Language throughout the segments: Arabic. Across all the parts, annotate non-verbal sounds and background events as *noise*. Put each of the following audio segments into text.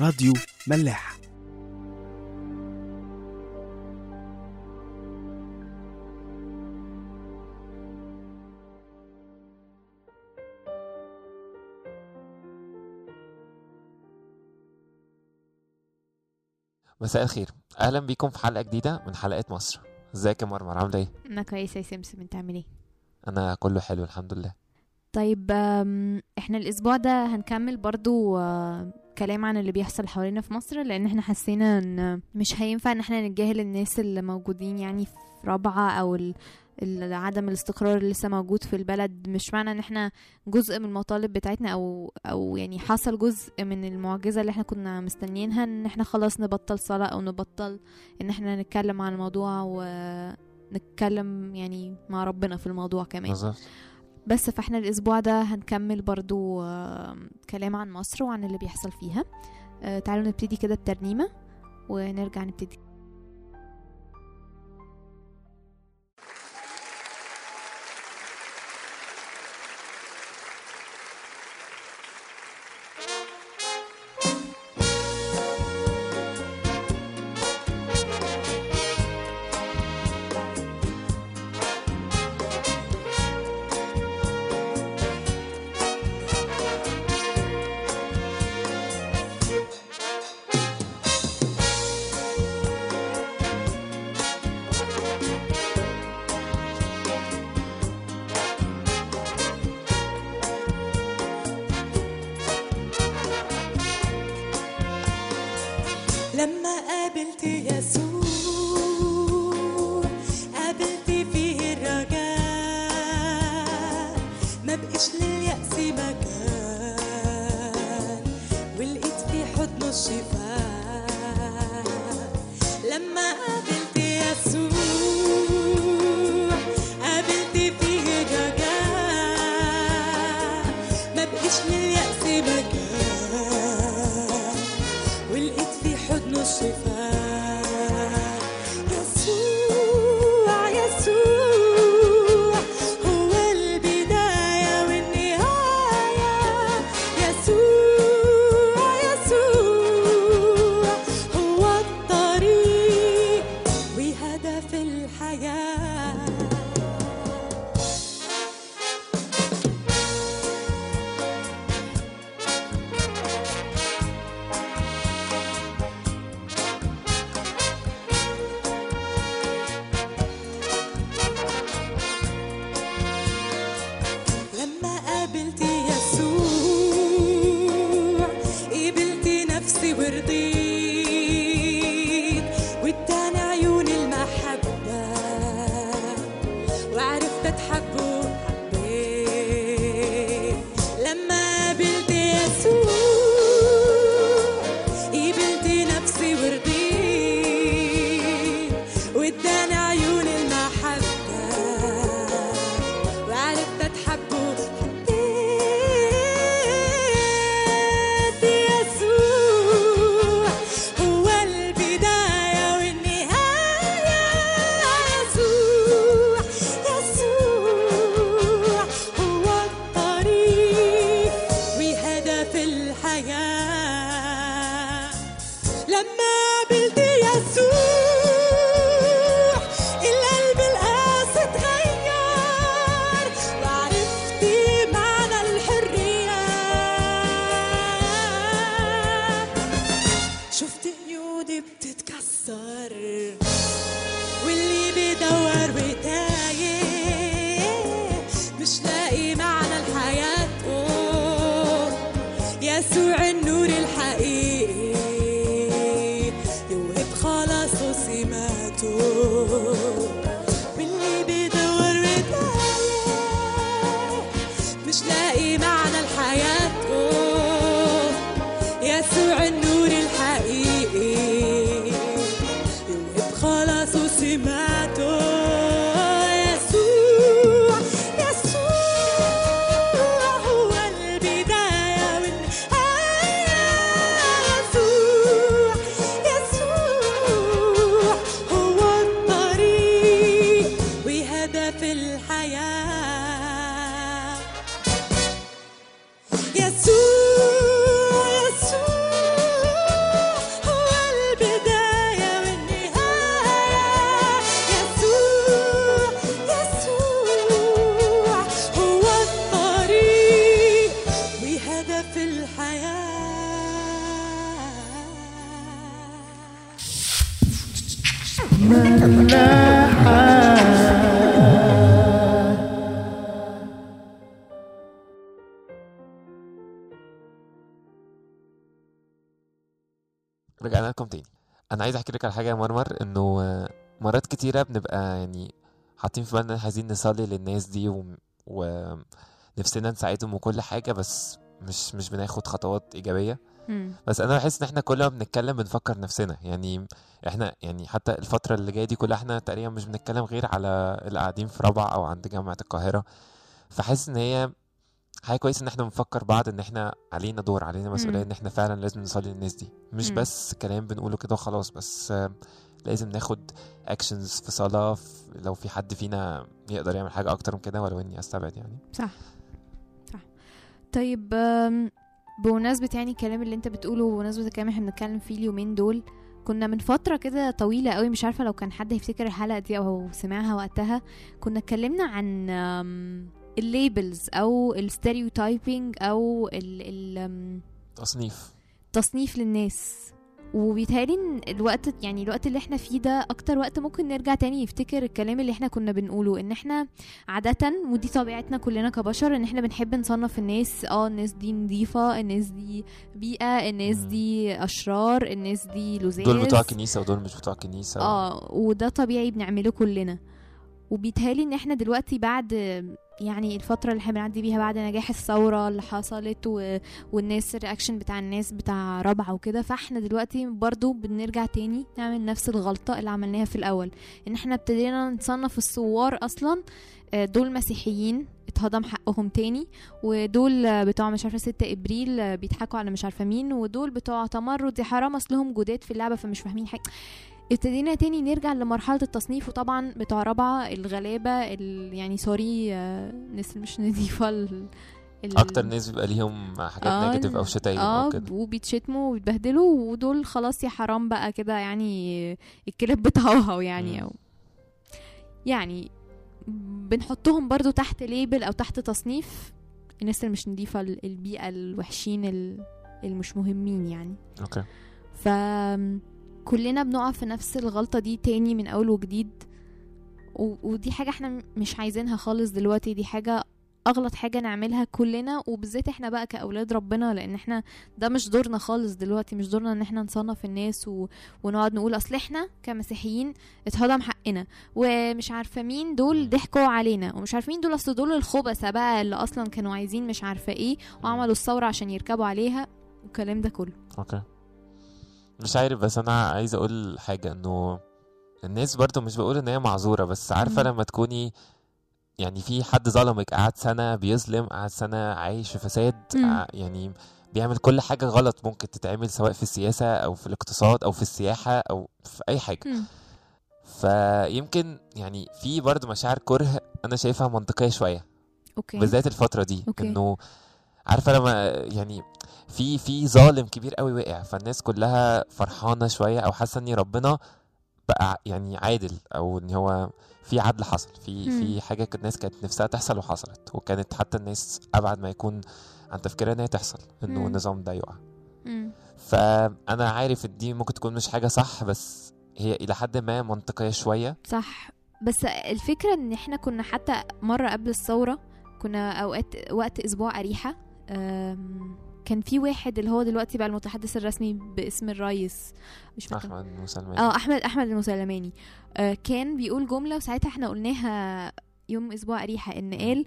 راديو ملاح مساء الخير. أهلا بيكم في حلقة جديدة من حلقات مصر. إزيك يا مرمر؟ عاملة إيه؟ أنا كويسة يا سمسم. أنت عامل إيه؟ أنا كله حلو الحمد لله. طيب إحنا الأسبوع ده هنكمل برضو آه، كلام عن اللي بيحصل حوالينا في مصر لأن إحنا حسينا إن مش هينفع إن إحنا نتجاهل الناس اللي موجودين يعني في رابعة أو ال... عدم الاستقرار اللي لسه موجود في البلد. مش معنى إن إحنا جزء من المطالب بتاعتنا أو أو يعني حصل جزء من المعجزة اللي إحنا كنا مستنيينها إن إحنا خلاص نبطل صلاة أو نبطل إن إحنا نتكلم عن الموضوع ونتكلم يعني مع ربنا في الموضوع كمان. بس فاحنا الأسبوع ده هنكمل برضو كلام عن مصر وعن اللي بيحصل فيها. آه، تعالوا نبتدي كده بترنيمة ونرجع نبتدي. أنا عايز أحكي لك على حاجة يا مرمر إنه مرات كتيرة بنبقى يعني حاطين في بالنا عايزين نصلي للناس دي و... ونفسنا نساعدهم وكل حاجة بس مش مش بناخد خطوات إيجابية. مم. بس أنا بحس إن إحنا كل ما بنتكلم بنفكر نفسنا. يعني إحنا يعني حتى الفترة اللي جاية دي كلها إحنا تقريبا مش بنتكلم غير على اللي قاعدين في رابعة أو عند جامعة القاهرة. فحاسس إن هي حاجة كويسة إن إحنا بنفكر بعض إن إحنا علينا دور علينا مسؤولية. إن إحنا فعلا لازم نصلي للناس دي مش. بس كلام بنقوله كده وخلاص بس لازم ناخد actions في صلاة في- لو في حد فينا يقدر يعمل حاجة أكتر من كده ولو إني أستبعد يعني صح صح طيب بمناسبة يعني الكلام اللي أنت بتقوله وبمناسبة الكلام إحنا بنتكلم فيه اليومين دول كنا من فترة كده طويلة قوي مش عارفة لو كان حد هيفتكر الحلقة دي أو سمعها وقتها كنا اتكلمنا عن ال labels أو ال stereotyping أو ال تصنيف. تصنيف للناس. وبيتهيألي إن الوقت يعني الوقت اللي إحنا فيه ده أكتر وقت ممكن نرجع تاني نفتكر الكلام اللي إحنا كنا بنقوله إن إحنا عادة ودي طبيعتنا كلنا كبشر إن إحنا بنحب نصنف الناس آه الناس دي نظيفة الناس دي بيئة الناس. دي أشرار الناس دي لزاز. دول بتوع كنيسه ودول مش بتوع كنيسه آه وده طبيعي بنعمله كلنا. وبيتهيألي إن إحنا دلوقتي بعد يعني الفترة اللي إحنا بنعدي بيها بعد نجاح الثورة اللي حصلت و... والناس ال reaction بتاع الناس بتاع رابعة وكده فاحنا دلوقتي برضو بنرجع تاني نعمل نفس الغلطة اللي عملناها في الأول إن إحنا ابتدينا نصنف الثوار أصلا آه، دول مسيحيين اتهضم حقهم تاني ودول بتوع مش عارفة 6 إبريل بيضحكوا على مش عارفة مين ودول بتوع تمرد يا حرام أصلهم جداد في اللعبة فمش فاهمين حاجة. ابتدينا تاني نرجع لمرحلة التصنيف وطبعا بتوع رابعة الغلابة ال يعني sorry آه، الناس اللي مش نضيفة ال ال- أكتر ناس بيبقى ليهم حاجات آه، negative أو شتايم آه أو كده. وبيتشتموا وبيتبهدلوا ودول خلاص يا حرام بقى كده يعني الكلاب بتهوهو يعني. أو يعني بنحطهم برضو تحت label أو تحت تصنيف الناس اللي مش نضيفة ال- البيئة الوحشين ال- المش مهمين يعني. okay. ف كلنا بنقع في نفس الغلطة دي تاني من أول وجديد. و... ودي حاجة إحنا مش عايزينها خالص دلوقتي. دي حاجة أغلط حاجة نعملها كلنا وبالذات إحنا بقى كأولاد ربنا لأن إحنا ده مش دورنا خالص دلوقتي مش دورنا إن إحنا نصنف الناس و... ونقعد نقول أصل إحنا كمسيحيين اتهضم حقنا ومش عارفة مين دول ضحكوا علينا ومش عارفين دول أصل دول الخبثة بقى اللي أصلا كانوا عايزين مش عارفة إيه وعملوا الثورة عشان يركبوا عليها والكلام ده كله. أوكي. مش عارف بس أنا عايز أقول حاجة إنه الناس برضو مش بقول إن هي معذورة بس عارفة. لما تكوني يعني في حد ظلمك قعد سنة بيظلم قعد سنة عايش في فساد يعني بيعمل كل حاجة غلط ممكن تتعمل سواء في السياسة أو في الاقتصاد أو في السياحة أو في أي حاجة. فيمكن يعني في برضو مشاعر كره أنا شايفها منطقية شوية okay بالذات الفترة دي okay. إنه عارفة لما يعني في في ظالم كبير قوي وقع فالناس كلها فرحانة شوية أو حاسة إن ربنا بقى يعني عادل أو إن هو في عدل حصل في. في حاجة الناس كانت نفسها تحصل وحصلت وكانت حتى الناس أبعد ما يكون عن تفكيرها ان هي تحصل إنه. النظام ده يقع. فأنا عارف إن دي ممكن تكون مش حاجة صح بس هي إلى حد ما منطقية شوية صح بس الفكرة إن إحنا كنا حتى مرة قبل الثورة كنا أوقات وقت أسبوع أريحة أم، كان في واحد اللي هو دلوقتي بقى المتحدث الرسمي باسم الرئيس مش أحمد مسلمان آه أحمد أحمد المسلماني. آه كان بيقول جملة وساعتها إحنا قلناها يوم أسبوع أريحة إن قال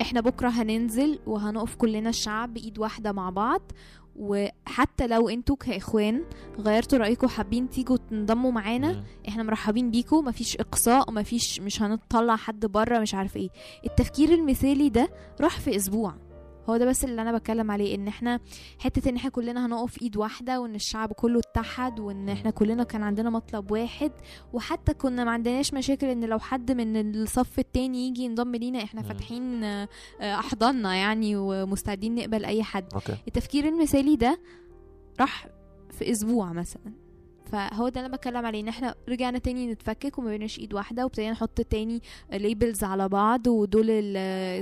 إحنا بكرة هننزل وهنقف كلنا الشعب ايد واحدة مع بعض وحتى لو أنتوا كإخوان غيرتوا رايكم حابين تيجوا تنضموا معانا. إحنا مرحبين بيكم مفيش إقصاء مفيش مش هنطلع حد بره مش عارف إيه. التفكير المثالي ده راح في أسبوع. هو ده بس اللي أنا بتكلم عليه إن إحنا حتة إن إحنا كلنا هنقف إيد واحدة وإن الشعب كله اتحد وإن إحنا كلنا كان عندنا مطلب واحد وحتى كنا ما عندناش مشاكل إن لو حد من الصف التاني يجي ينضم لينا إحنا. فاتحين آه، أحضاننا يعني ومستعدين نقبل أي حد. أوكي. التفكير المثالي ده راح في أسبوع مثلا. فهو ده اللي أنا بتكلم عليه إن إحنا رجعنا تاني نتفكك وما بقيناش إيد واحدة وابتدينا نحط تاني labels على بعض ودول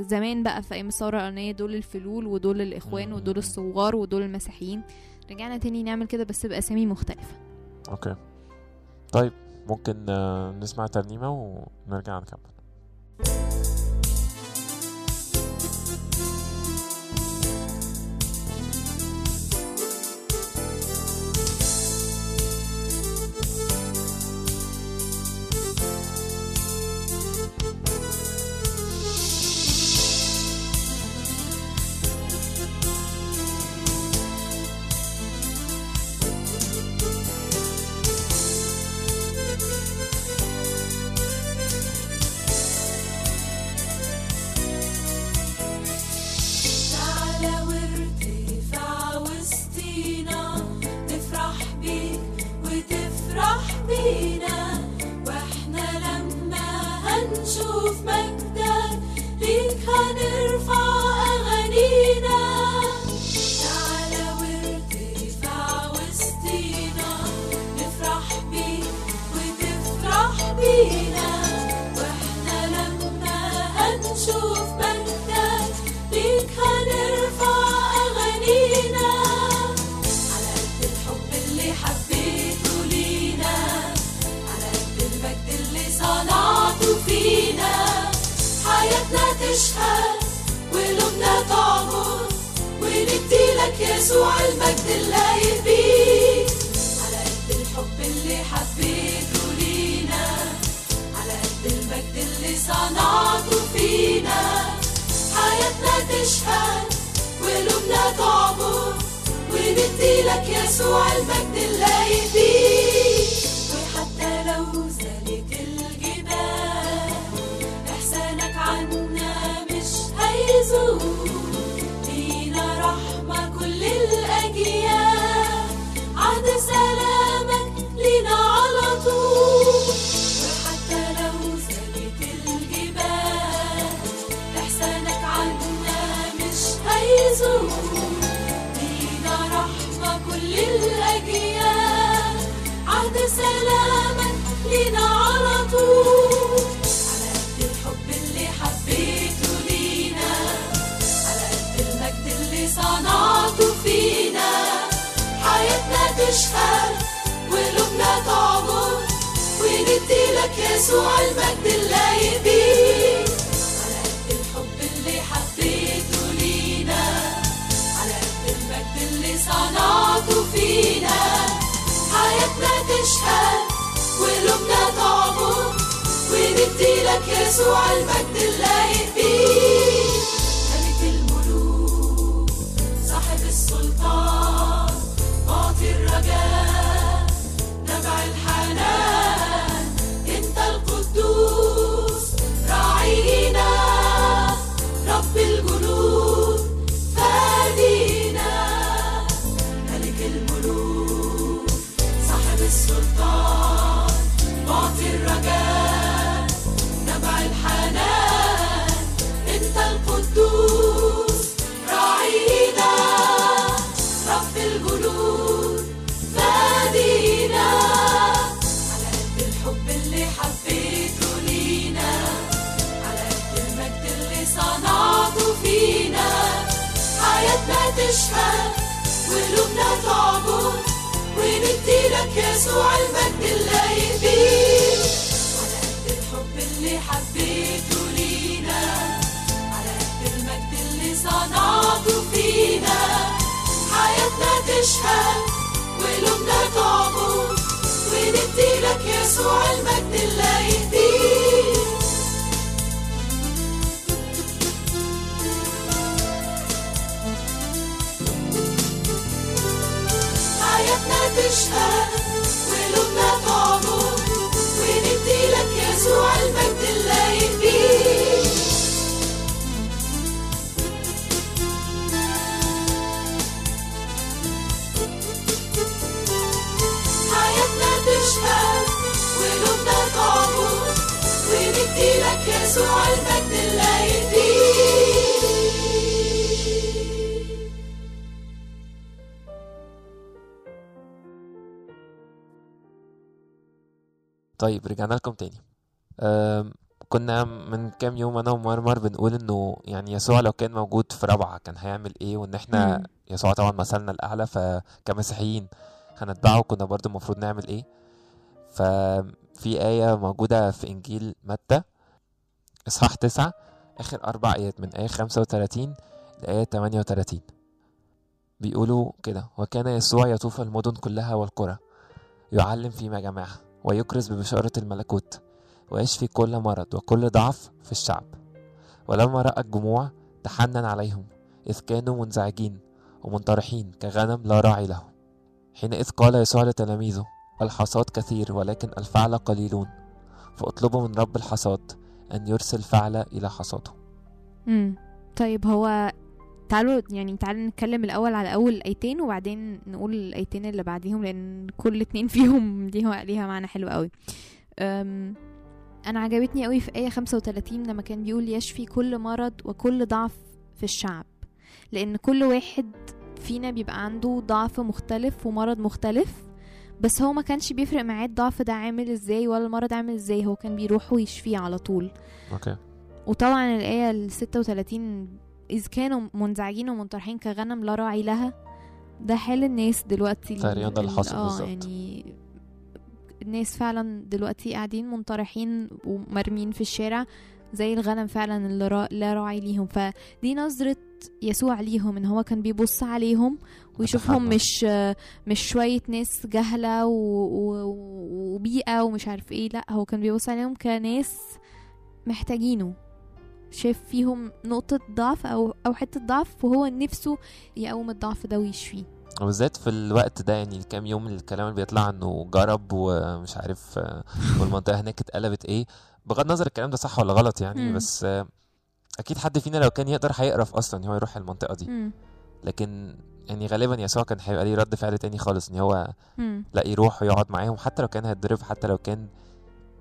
زمان بقى في أيام الثورة الأولانية دول الفلول ودول الإخوان. ودول الصغار ودول المسيحيين. رجعنا تاني نعمل كده بس بأسامي مختلفة. okay. طيب ممكن آه، نسمع ترنيمة ونرجع نكمل. يسوع المجد اللايق بيك على قد الحب اللي حبيته لينا على قد المجد اللي صنعته فينا. حياتنا تشهد وقلوبنا تعبر وندي لك يسوع المجد اللايق بيك وحتى لو زالت الجبال إحسانك عنا مش هيزول. هيزول لينا رحمة كل الأجيال عهد لينا على طول على قد الحب اللي حبيته لينا على قد المجد اللي صنعته فينا حياتنا وقلوبنا تعمر وندي لك يسوع المجد اللايق تشهد وقلوبنا تعمر وندي لك يسوع المجد اللايق بيك يسوع المجد بيك على قد الحب اللي حبيته لينا على قد المجد اللي صنعته فينا. حياتنا تشهد وقلوبنا تعبر وندي لك يسوع المجد اللايق بيك حياتنا تشهد يسوع المجد حياتنا تشهد يسوع المجد طيب رجعنا لكم تاني. كنا من كام يوم أنا ومرمر بنقول إنه يعني يسوع لو كان موجود في رابعة كان هيعمل إيه؟ وإن إحنا مم. يسوع طبعا مثلنا الأعلى فكمسيحيين هنتبعه كنا برضو المفروض نعمل إيه؟ ففي آية موجودة في إنجيل متى؟ إصحاح تسعة آخر أربع آيات من آية خمسة وتلاتين لآية تمانية وتلاتين بيقولوا كده وكان يسوع يطوف المدن كلها والقرى يعلم في مجامعها ويكرز ببشارة الملكوت ويشفي كل مرض وكل ضعف في الشعب. ولما رأى الجموع تحنن عليهم إذ كانوا منزعجين ومنطرحين كغنم لا راعي له. حينئذ قال يسوع لتلاميذه الحصاد كثير ولكن الفعل قليلون. فاطلبوا من رب الحصاد أن يرسل فعل إلى حصاده. طيب هو تعالوا يعني تعالوا نتكلم الأول على أول آيتين وبعدين نقول الآيتين اللي بعديهم لأن كل اتنين فيهم ليها معنى حلو قوي. أنا عجبتني قوي في آية 35 لما كان بيقول يشفي كل مرض وكل ضعف في الشعب. لأن كل واحد فينا بيبقى عنده ضعف مختلف ومرض مختلف بس هو ما كانش بيفرق معاه الضعف ده عامل إزاي ولا المرض عامل إزاي هو كان بيروح ويشفيه على طول. أوكي. وطبعا الآية ال 36 إذ كانوا منزعجين ومنطرحين كغنم لا راعي لها ده حال الناس دلوقتي ده اللي ال- حصل آه بالظبط. يعني الناس فعلا دلوقتي قاعدين منطرحين ومرمين في الشارع زي الغنم فعلا اللي را... لا راعي ليهم. فدي نظرة يسوع ليهم إن هو كان بيبص عليهم ويشوفهم. مش مش شوية ناس جهلة و... و... وبيئة ومش عارف إيه. لا هو كان بيبص عليهم كناس محتاجينه. شاف فيهم نقطة ضعف أو أو حتة ضعف وهو نفسه يقوم الضعف ده ويشفيه. وبالذات في الوقت ده يعني الكام يوم الكلام اللي بيطلع إنه جرب ومش عارف آه، والمنطقة هناك اتقلبت إيه بغض النظر الكلام ده صح ولا غلط يعني مم. بس أكيد حد فينا لو كان يقدر هيقرف أصلا إن هو يروح المنطقة دي مم. لكن يعني غالبا يسوع كان هيبقى ليه رد فعل تاني خالص إن هو مم. لا يروح ويقعد معاهم حتى لو كان هيتضرب حتى لو كان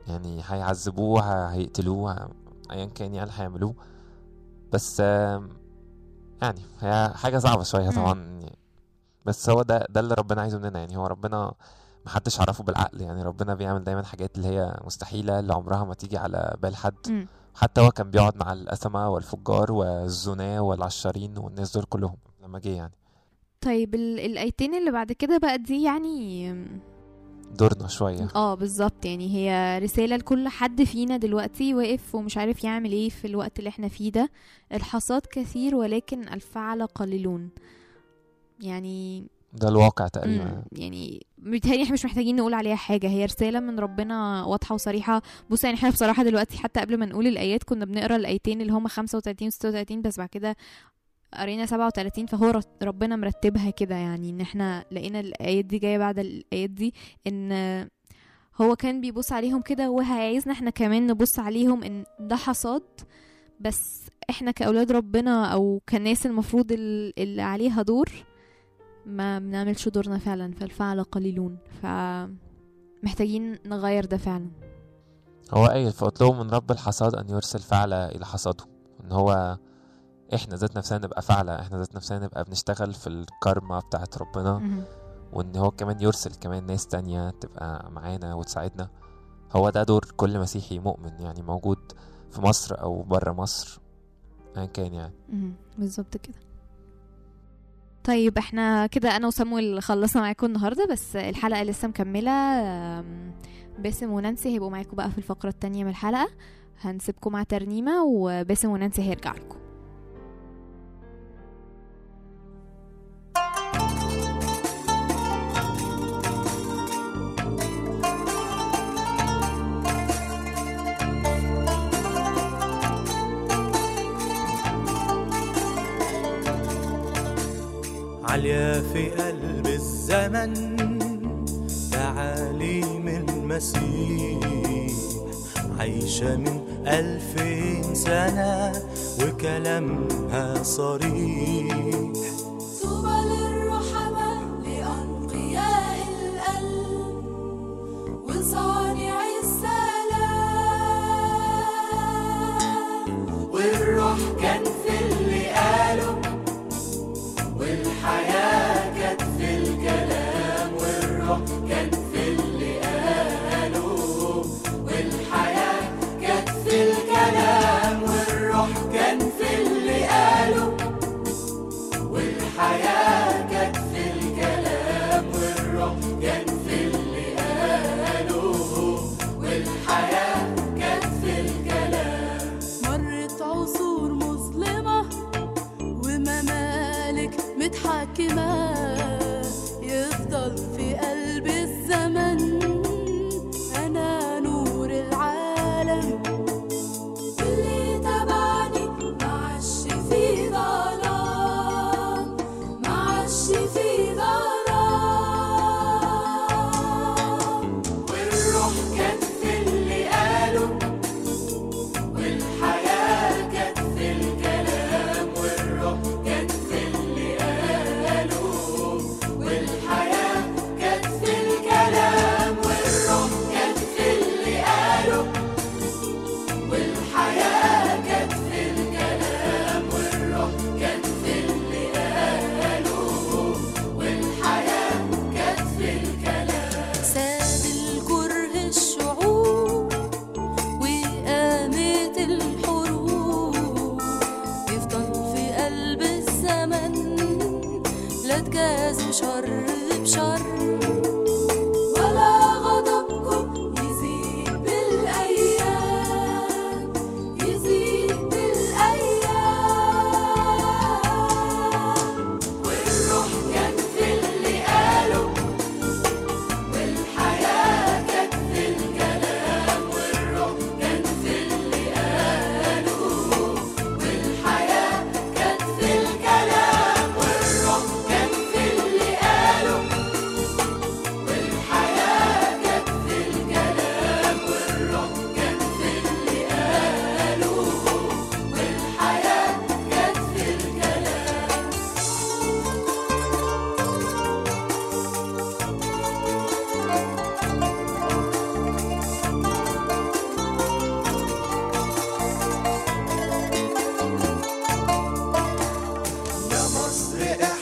يعني هيعذبوه هيقتلوه ايا كان يعني هيعملوه بس يعني هي حاجة صعبة شوية مم. طبعا يعني بس هو ده ده اللي ربنا عايزه مننا. يعني هو ربنا محدش عرفه بالعقل. يعني ربنا بيعمل دايما حاجات اللي هي مستحيلة اللي عمرها ما تيجي على بال حد. مم. حتى هو كان بيقعد مع الأثمة والفجار والزنا والعشارين والناس دول كلهم لما جه يعني. طيب ال- الآيتين اللي بعد كده بقى دي يعني دورنا شوية. آه بالظبط. يعني هي رسالة لكل حد فينا دلوقتي واقف ومش عارف يعمل إيه في الوقت اللي إحنا فيه ده. الحصاد كثير ولكن الفعل قليلون. يعني ده الواقع تقريبا. يعني بيتهيألي إحنا مش محتاجين نقول عليها حاجة هي رسالة من ربنا واضحة وصريحة. بص يعني إحنا بصراحة دلوقتي حتى قبل ما نقول الآيات كنا بنقرأ الآيتين اللي هما 35 و 36 بس بعد كده قرينا 37 فهو ربنا مرتبها كده. يعني إن إحنا لقينا الآيات دي جاية بعد الآيات دي إن هو كان بيبص عليهم كده وهيعايزنا إحنا كمان نبص عليهم إن ده حصاد بس إحنا كأولاد ربنا أو كناس المفروض ال- اللي عليها دور ما بنعملش دورنا فعلا فالفعل قليلون فمحتاجين نغير ده فعلا هو قايل فاطلبوا من رب الحصاد أن يرسل فعلة إلى حصاده إن هو إحنا ذات نفسنا نبقى فعلة إحنا ذات نفسنا نبقى بنشتغل في الكارما بتاعت ربنا مهم. وإن هو كمان يرسل كمان ناس تانية تبقى معانا وتساعدنا هو ده دور كل مسيحي مؤمن يعني موجود في مصر أو بره مصر ايا كان يعني مهم. بالظبط كده طيب إحنا كده أنا وسامويل خلصنا معاكم النهارده بس الحلقة لسه مكملة. باسم ونانسي هيبقوا معاكم بقى في الفقرة التانية من الحلقة. هنسيبكم مع ترنيمة وباسم ونانسي هيرجع لكم. عالية في قلب الزمن تعاليم المسيح عايشة من ألفين سنة وكلامها صريح. طوبى للرحماء لأنقياء القلب وصانع السلام. والروح كان في اللي قاله يا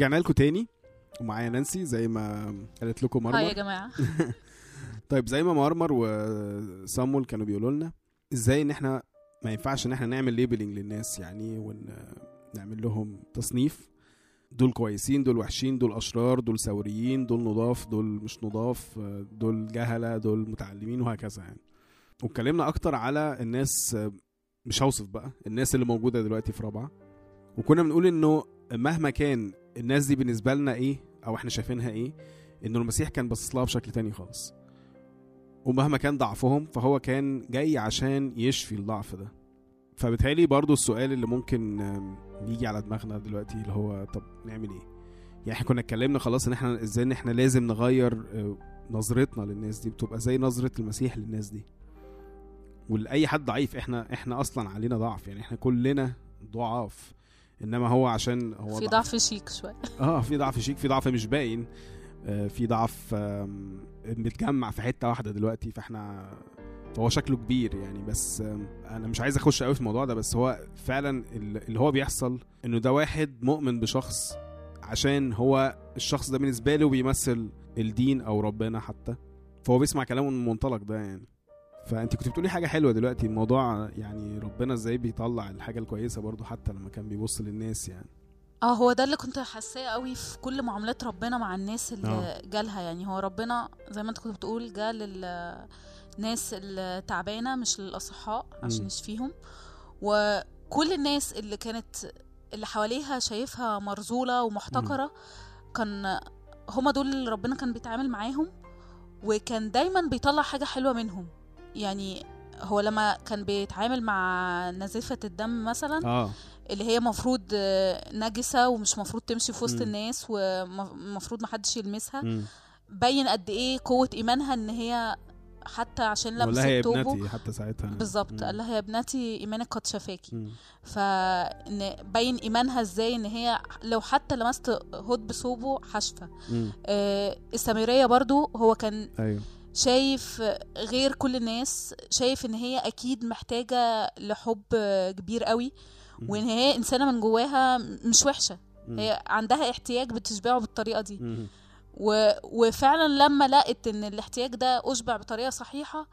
رجعنا لكم تاني. ومعايا نانسي زي ما قالت لكم هاي يا مرمر جماعة. *laughs* طيب زي ما مرمر وصامول كانوا بيقولوا لنا إزاي إن إحنا ما ينفعش إن إحنا نعمل ليبلنج للناس يعني ونعمل لهم تصنيف. دول كويسين دول وحشين دول أشرار دول ثوريين دول نضاف دول مش نضاف دول جهلة دول متعلمين وهكذا يعني. واتكلمنا أكتر على الناس مش هوصف بقى الناس اللي موجودة دلوقتي في رابعة. وكنا بنقول إنه مهما كان الناس دي بالنسبة لنا إيه؟ أو إحنا شايفينها إيه؟ إنه المسيح كان باصص لها بشكل تاني خالص. ومهما كان ضعفهم فهو كان جاي عشان يشفي الضعف ده. فبالتالي برضو السؤال اللي ممكن يجي على دماغنا دلوقتي اللي هو طب نعمل إيه؟ يعني إحنا كنا اتكلمنا خلاص إن إحنا إزاي إن إحنا لازم نغير آه، نظرتنا للناس دي بتبقى زي نظرة المسيح للناس دي. ولأي حد ضعيف إحنا إحنا أصلا علينا ضعف. يعني إحنا كلنا ضعاف. إنما هو عشان هو في ضعف. شيك شوية. *laughs* آه في ضعف شيك في ضعف مش باين. آه، في ضعف متجمع في حتة واحدة دلوقتي فإحنا فهو شكله كبير يعني. بس أنا مش عايز أخش قوي في الموضوع ده بس هو فعلا ال- اللي هو بيحصل إنه ده واحد مؤمن بشخص عشان هو الشخص ده بالنسبة له بيمثل الدين أو ربنا حتى. فهو بيسمع كلامه من المنطلق ده يعني. فأنت كنت بتقولي حاجة حلوة دلوقتي الموضوع يعني ربنا إزاي بيطلع الحاجة الكويسة برضو حتى لما كان بيبص للناس يعني. آه هو ده اللي كنت حاساه قوي في كل معاملات ربنا مع الناس اللي آه. جالها يعني. هو ربنا زي ما انت كنت بتقول جا للناس التعبانة مش للأصحاء عشان. يشفيهم وكل الناس اللي كانت اللي حواليها شايفها مرزولة ومحتقرة كان هما دول اللي ربنا كان بيتعامل معاهم وكان دايما بيطلع حاجة حلوة منهم. يعني هو لما كان بيتعامل مع نزيفة الدم مثلا آه اللي هي مفروض آه، نجسة ومش مفروض تمشي في وسط مم. الناس ومفروض محدش يلمسها مم. بين قد إيه قوة إيمانها إن هي حتى عشان لمست توبه ابنتي حتى ساعتها بالظبط. قال لها يا ابنتي إيمانك قد شفاكي مم. فإن بين إيمانها إزاي إن هي لو حتى لمست هود بصوبه حشفة مم. آه السامرية برضو هو كان أيوه شايف غير كل الناس شايف إن هي أكيد محتاجة لحب كبير قوي. وإن هي إنسانة من جواها مش وحشة مم. هي عندها احتياج بتشبعه بالطريقة دي. و... وفعلا لما لقت إن الاحتياج ده أشبع بطريقة صحيحة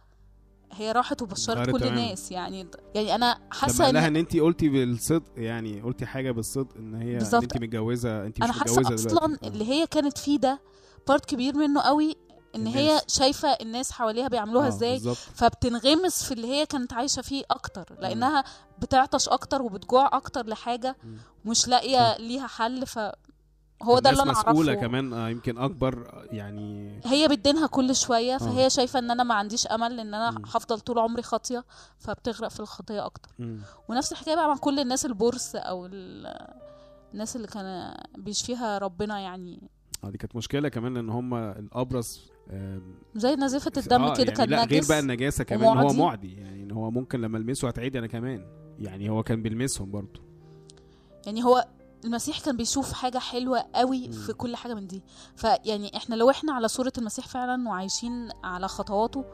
هي راحت وبشرت كل تماماً. الناس يعني يعني أنا حاسة قال لها إن ان انت قلتي بالصدق يعني قلتي حاجة بالصدق إن هي إن بالظبط. انت متجوزة انت مش أنا حاسة متجوزة أصلا دلوقتي. اللي هي كانت فيه ده بارت كبير منه قوي إن الناس. هي شايفة الناس حواليها بيعملوها آه، إزاي فبتنغمس في اللي هي كانت عايشة فيه أكتر لأنها بتعطش أكتر وبتجوع أكتر لحاجة. ومش لاقية. ليها حل فهو ده اللي أنا أعرفه كمان آه، يمكن أكبر آه، يعني هي بتدينها كل شوية آه. فهي شايفة إن أنا ما عنديش أمل إن أنا. هفضل طول عمري خاطية فبتغرق في الخطية أكتر مم. ونفس الحكاية بقى مع كل الناس البورس أو ال- الناس اللي كان بيشفيها ربنا يعني آه دي كانت مشكلة كمان إن هم الابرص آم، زي نزيفة الدم آه، كده يعني كان لا غير بقى النجاسة كمان هو. معدي يعني إن هو ممكن لما المسه هتعيد أنا كمان يعني هو كان بيلمسهم برضو يعني هو المسيح كان بيشوف حاجة حلوة قوي. في كل حاجة من دي فيعني إحنا لو إحنا على صورة المسيح فعلا وعايشين على خطواته.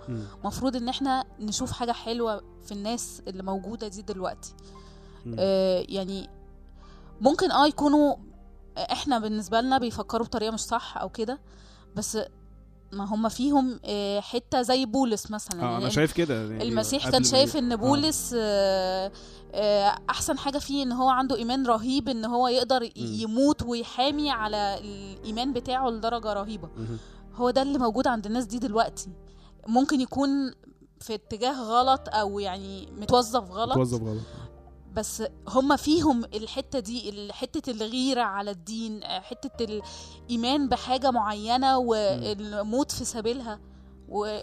مفروض إن إحنا نشوف حاجة حلوة في الناس اللي موجودة دي دلوقتي. آه يعني ممكن آه يكونوا إحنا بالنسبة لنا بيفكروا بطريقة مش صح أو كده بس ما هم فيهم آه حتة زي بولس مثلا. آه أنا يعني شايف كده. يعني المسيح كان شايف إن بولس آه، آه، أحسن حاجة فيه إن هو عنده إيمان رهيب إن هو يقدر يموت ويحامي على الإيمان بتاعه لدرجة رهيبة. هو ده اللي موجود عند الناس دي دلوقتي. ممكن يكون في اتجاه غلط أو يعني متوظف غلط. توظف غلط. بس هم فيهم الحتة دي حتة الغيرة على الدين آه، حتة الإيمان بحاجة معينة والموت في سبيلها. و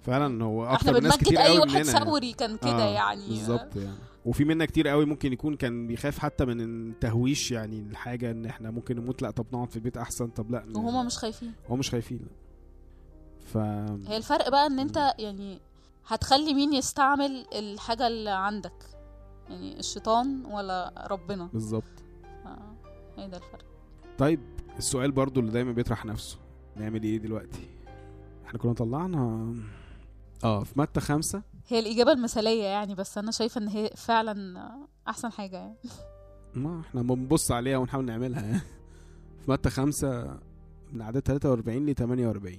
فعلا هو إحنا أكتر ناس كتير اي قوي واحد مننا ثوري كان كده آه، يعني. بالظبط يعني. وفي منا كتير قوي ممكن يكون كان بيخاف حتى من التهويش يعني الحاجة إن إحنا ممكن نموت لأ طب نقعد في البيت أحسن طب لأ وهما مش خايفين. هو مش خايفين. ف هي الفرق بقى إن أنت يعني هتخلي مين يستعمل الحاجة اللي عندك. يعني الشيطان ولا ربنا. بالظبط. هي ده الفرق. طيب السؤال برضو اللي دايما بيطرح نفسه نعمل إيه دلوقتي؟ إحنا كنا طلعنا آه في متى خمسة؟ هي الإجابة المثالية يعني بس أنا شايفة إن هي فعلا أحسن حاجة يعني. ما إحنا بنبص عليها ونحاول نعملها. يعني. *laughs* في متى خمسة؟ من عدد 43 ل 48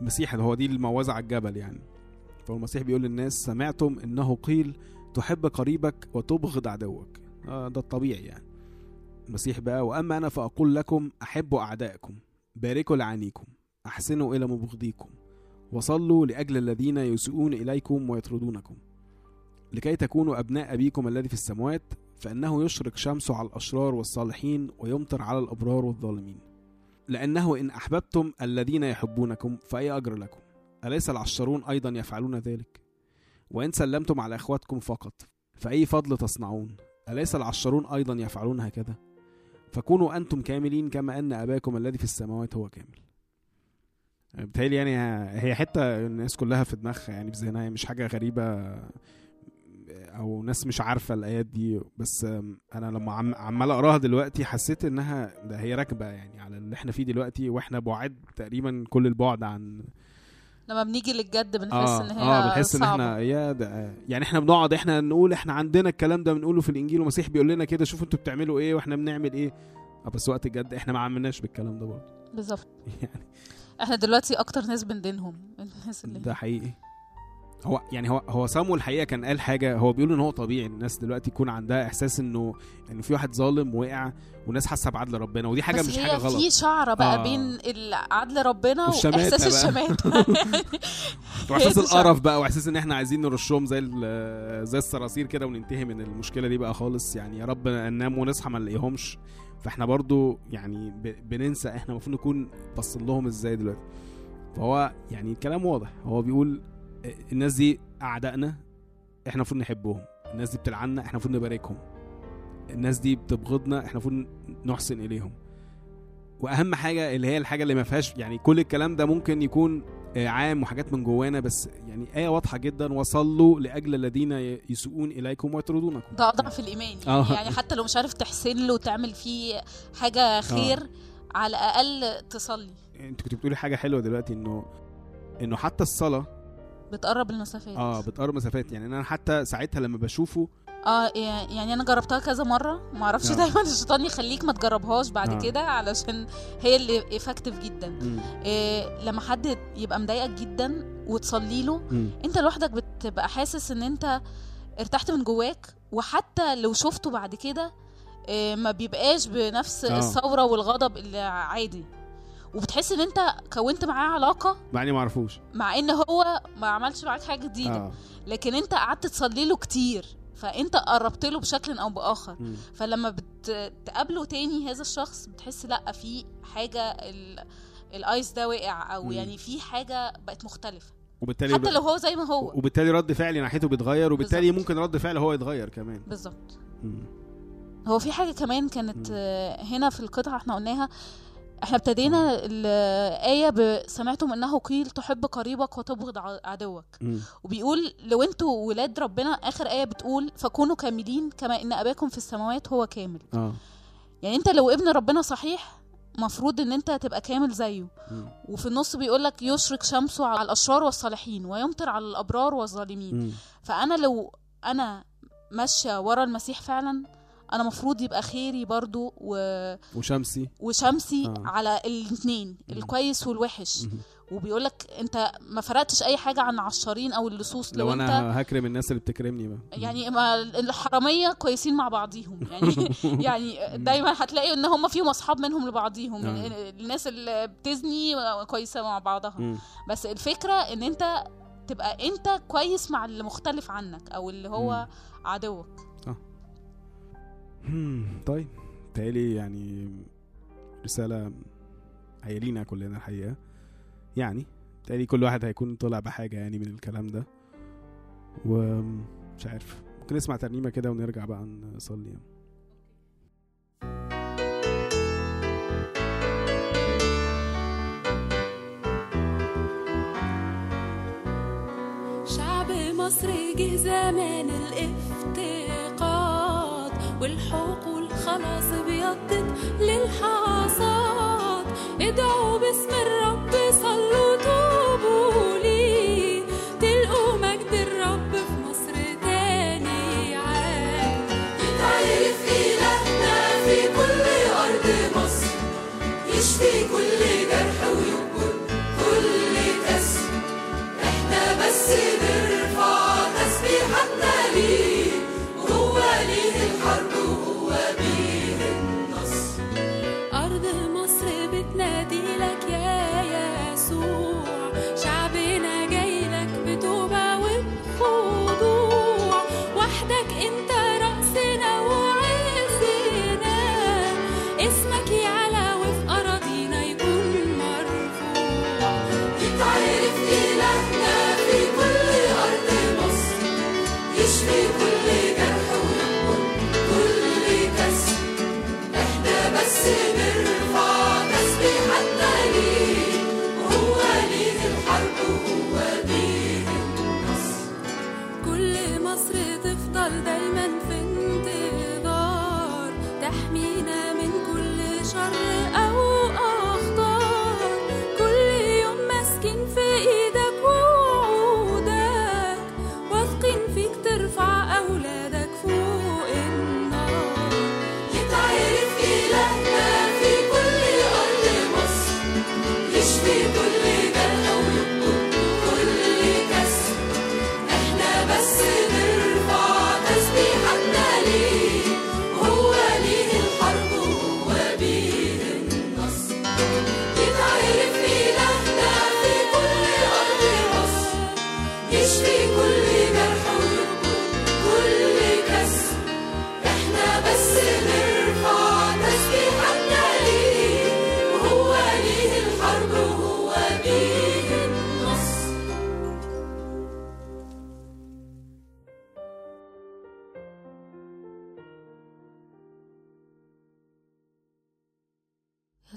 المسيح اللي هو دي الموعظة على الجبل يعني. فهو المسيح بيقول للناس سمعتم إنه قيل تحب قريبك وتبغض عدوك. آه ده الطبيعي يعني. المسيح بقى وأما أنا فأقول لكم أحبوا أعدائكم باركوا لعانيكم أحسنوا إلى مبغضيكم وصلوا لأجل الذين يسيئون إليكم ويطردونكم. لكي تكونوا أبناء أبيكم الذي في السماوات فإنه يشرق شمسه على الأشرار والصالحين ويمطر على الأبرار والظالمين. لأنه إن أحببتم الذين يحبونكم فأي أجر لكم. أليس العشرون أيضا يفعلون ذلك؟ وإن سلمتم على إخواتكم فقط فأي فضل تصنعون؟ أليس العشرون أيضا يفعلون هكذا؟ فكونوا أنتم كاملين كما أن أباكم الذي في السماوات هو كامل. بتهيألي يعني هي حتة الناس كلها في دماغها يعني في ذهنها مش حاجة غريبة أو ناس مش عارفة الآيات دي بس أنا لما عم عمال أقراها دلوقتي حسيت إنها ده هي راكبة يعني على اللي إحنا فيه دلوقتي وإحنا بعاد تقريبا كل البعد عن لما بنيجي للجد بنحس آه إن هي آه بنحس إن. إحنا يا ده يعني إحنا بنقعد إحنا نقول إحنا عندنا الكلام ده بنقوله في الإنجيل والمسيح بيقول لنا كده شوفوا أنتوا بتعملوا إيه وإحنا بنعمل إيه. آه بس وقت الجد إحنا ما عملناش بالكلام ده برضه. بالظبط. *laughs* يعني إحنا دلوقتي أكتر ناس بندينهم الناس اللي ده حقيقي. هو يعني هو هو سامو الحقيقة كان قال حاجة هو بيقول إن هو طبيعي الناس دلوقتي يكون عندها إحساس إنه ان في واحد ظالم وقع والناس حاسة بعدل ربنا ودي حاجة بس مش هي حاجة غلط. في شعرة بقى آه. بين عدل ربنا بقى. الشماتة. *laughs* وإحساس القرف بقى وإحساس إن إحنا عايزين نرشهم زي زي الصراصير كده وننتهي من المشكلة دي بقى خالص. يعني يا رب ننام ونصحى ما نلاقيهمش. فإحنا برضو يعني بننسى إحنا المفروض نكون باصين لهم إزاي دلوقتي. فهو يعني الكلام واضح هو بيقول الناس دي أعدائنا إحنا المفروض نحبهم. الناس دي بتلعننا إحنا المفروض نباركهم. الناس دي بتبغضنا إحنا المفروض نحسن إليهم. وأهم حاجة اللي هي الحاجة اللي ما فيهاش يعني كل الكلام ده ممكن يكون آه، عام وحاجات من جوانا بس يعني آية واضحة جدا. وصلوا لأجل الذين ي- يسوءون إليكم ويطردونكم. ده أضعف الإيمان. يعني, آه. يعني حتى لو مش عارف تحسن له وتعمل فيه حاجة خير على الأقل تصلي. أنت كنت بتقولي حاجة حلوة دلوقتي إنه إنه حتى الصلاة بتقرب المسافات آه بتقرب مسافات يعني أنا حتى ساعتها لما بشوفه آه يعني أنا جربتها كذا مرة ما أعرفش آه. دايما *laughs* الشيطان يخليك ما تجربهاش بعد آه. كده علشان هي اللي افكتيف جدا. إيه لما حد يبقى مضايقك جدا وتصلي له مم. أنت لوحدك بتبقى حاسس إن أنت ارتحت من جواك وحتى لو شفته بعد كده إيه ما بيبقاش بنفس آه. الثورة والغضب اللي عادي وبتحس ان انت كونت معاه علاقة مع اني ما اعرفوش مع ان هو ما عملش معاك حاجة جديدة آه لكن انت قعدت تصلي له كتير فانت قربت له بشكل أو بآخر مم. فلما بتقابله تاني هذا الشخص بتحس لأ في حاجة ال... الايس ده وقع أو مم. يعني في حاجة بقت مختلفة وبالتالي حتى لو هو زي ما هو وبالتالي رد فعلي ناحيته بيتغير وبالتالي بالظبط. ممكن رد فعل هو يتغير كمان بالظبط. هو في حاجة كمان كانت. آه، هنا في القطعة إحنا قلناها إحنا ابتدينا الآية ب سمعتم إنه قيل تحب قريبك وتبغض عدوك مم. وبيقول لو أنتوا ولاد ربنا آخر آية بتقول فكونوا كاملين كما إن أباكم في السماوات هو كامل آه يعني أنت لو ابن ربنا صحيح مفروض إن أنت تبقى كامل زيه مم. وفي النص بيقولك يشرق شمسه على الأشرار والصالحين ويمطر على الأبرار والظالمين مم. فأنا لو أنا ماشية ورا المسيح فعلا أنا مفروض يبقى خيري برضو و... وشمسي وشمسي آه. على الاثنين. الكويس والوحش مم. وبيقولك أنت ما فرقتش أي حاجة عن عشارين أو اللصوص لو, لو أنت أنا هكرم الناس اللي بتكرمني بقى يعني ما الحرامية كويسين مع بعضيهم يعني *laughs* يعني دايما هتلاقي إن هم فيهم أصحاب منهم لبعضيهم آه. الناس اللي بتزني كويسة مع بعضها مم. بس الفكرة إن أنت تبقى أنت كويس مع اللي مختلف عنك أو اللي هو عدوك مم. طيب. تالي يعني رسالة هيلينا كلنا الحقيقة. يعني تالي كل واحد هيكون طلع بحاجة يعني من الكلام ده. ومش عارف ممكن نسمع ترنيمة كده ونرجع بقى نصلي. يعني. شعب مصر جه زمان الافتقاد والحقول خلاص بيضت للحصاد ادعوا باسم الرب.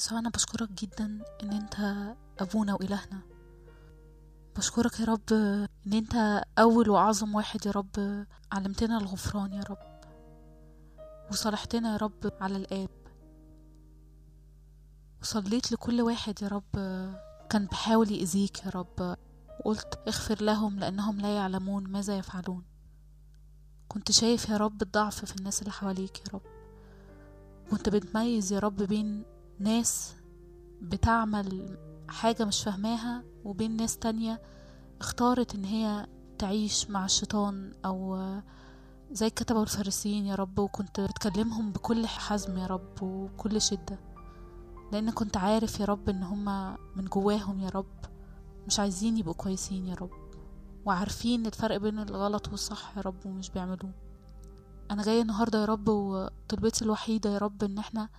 يسوع أنا بشكرك جدا إن أنت أبونا وإلهنا. بشكرك يا رب إن أنت أول وأعظم واحد يا رب. علمتنا الغفران يا رب. وصالحتنا يا رب على الآب. وصليت لكل واحد يا رب. كان بحاول يأذيك يا رب. وقلت اغفر لهم لأنهم لا يعلمون ماذا يفعلون. كنت شايف يا رب الضعف في الناس اللي حواليك يا رب. كنت بتميز يا رب بين ناس بتعمل حاجة مش فاهماها وبين ناس تانية اختارت إن هي تعيش مع الشيطان أو زي الكتبة والفارسيين يا رب وكنت بتكلمهم بكل حزم يا رب وكل شدة. لأن كنت عارف يا رب إن هما من جواهم يا رب. مش عايزين يبقوا كويسين يا رب. وعارفين الفرق بين الغلط والصح يا رب ومش بيعملوه. أنا جاية النهارده يا رب وطلبتي الوحيدة يا رب إن إحنا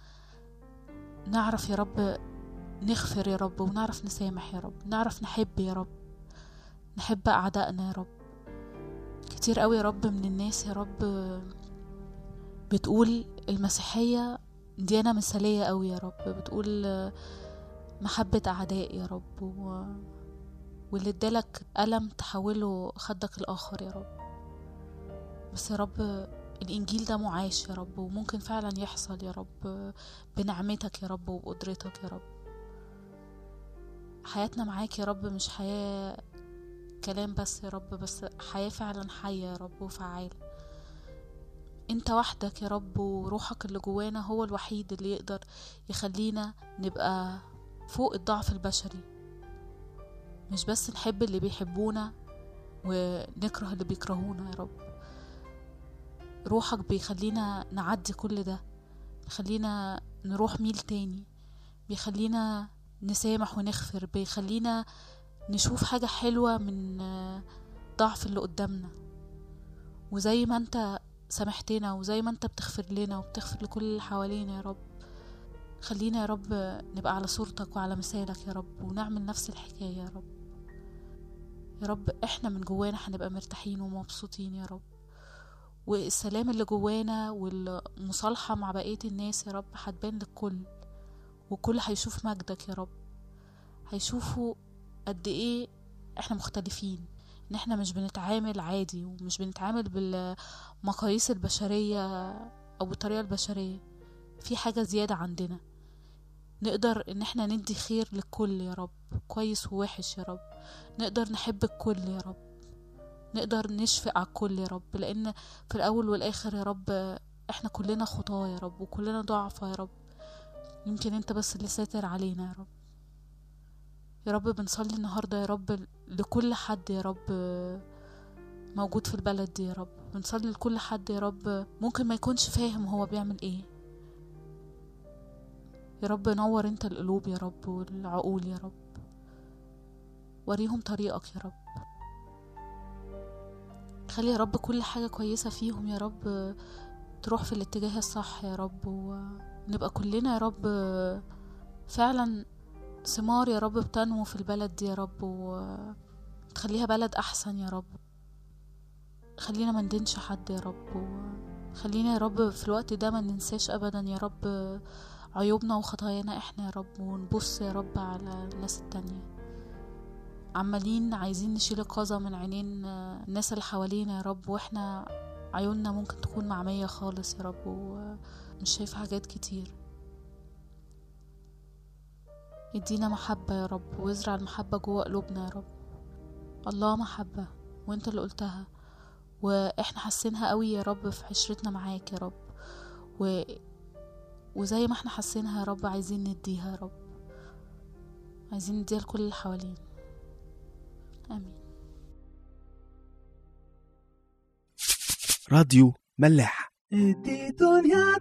نعرف يا رب نغفر يا رب ونعرف نسامح يا رب نعرف نحب يا رب نحب أعدائنا يا رب. كتير قوي يا رب من الناس يا رب بتقول المسيحية ديانه مثالية قوي يا رب بتقول محبة أعداء يا رب و... واللي ادالك ألم تحوله خدك الآخر يا رب. بس يا رب الإنجيل ده معاش يا رب وممكن فعلا يحصل يا رب بنعمتك يا رب وبقدرتك يا رب. حياتنا معاك يا رب مش حياة كلام بس يا رب بس حياة فعلا حية يا رب وفعالة. أنت وحدك يا رب وروحك اللي جوانا هو الوحيد اللي يقدر يخلينا نبقى فوق الضعف البشري. مش بس نحب اللي بيحبونا ونكره اللي بيكرهونا يا رب. روحك بيخلينا نعدي كل ده بيخلينا نروح ميل تاني بيخلينا نسامح ونغفر بيخلينا نشوف حاجة حلوة من ضعف اللي قدامنا. وزي ما انت سامحتنا وزي ما انت بتغفر لنا وبتغفر لكل اللي حوالينا يا رب. خلينا يا رب نبقى على صورتك وعلى مثالك يا رب ونعمل نفس الحكاية يا رب. يا رب إحنا من جوانا هنبقى مرتاحين ومبسوطين يا رب. والسلام اللي جوانا والمصالحة مع بقية الناس يا رب هتبان للكل والكل هيشوف مجدك يا رب. هيشوفوا قد إيه إحنا مختلفين إن إحنا مش بنتعامل عادي ومش بنتعامل بالمقاييس البشرية أو بالطريقة البشرية. في حاجة زيادة عندنا. نقدر إن إحنا ندي خير للكل يا رب كويس ووحش يا رب. نقدر نحب الكل يا رب. نقدر نشفق على الكل يا رب لأن في الأول والآخر يا رب إحنا كلنا خطاة يا رب وكلنا ضعفة يا رب. يمكن أنت بس اللي ساتر علينا يا رب. يا رب بنصلي النهاردة يا رب لكل حد يا رب موجود في البلد دي يا رب. بنصلي لكل حد يا رب ممكن ما يكونش فاهم هو بيعمل إيه. يا رب نور أنت القلوب يا رب والعقول يا رب. وريهم طريقك يا رب. خلي يا رب كل حاجة كويسة فيهم يا رب تروح في الاتجاه الصح يا رب ونبقى كلنا يا رب فعلا ثمار يا رب بتنمو في البلد دي يا رب وتخليها بلد أحسن يا رب. خلينا ما ندينش حد يا رب خلينا يا رب في الوقت ده ما ننساش أبدا يا رب عيوبنا وخطايانا إحنا يا رب ونبص يا رب على الناس التانية. عمالين عايزين نشيل القذى من عينين الناس اللي حوالينا يا رب وإحنا عيوننا ممكن تكون معمية خالص يا رب ومش شايفة حاجات كتير. ادينا محبة يا رب وازرع المحبة جوه قلوبنا يا رب. الله محبة وانت اللي قلتها. وإحنا حاسينها قوي يا رب في عشرتنا معاك يا رب. و... وزي ما إحنا حاسينها يا رب عايزين نديها يا رب. عايزين نديها لكل اللي حوالينا. آمين. راديو ملاح. دي دنيا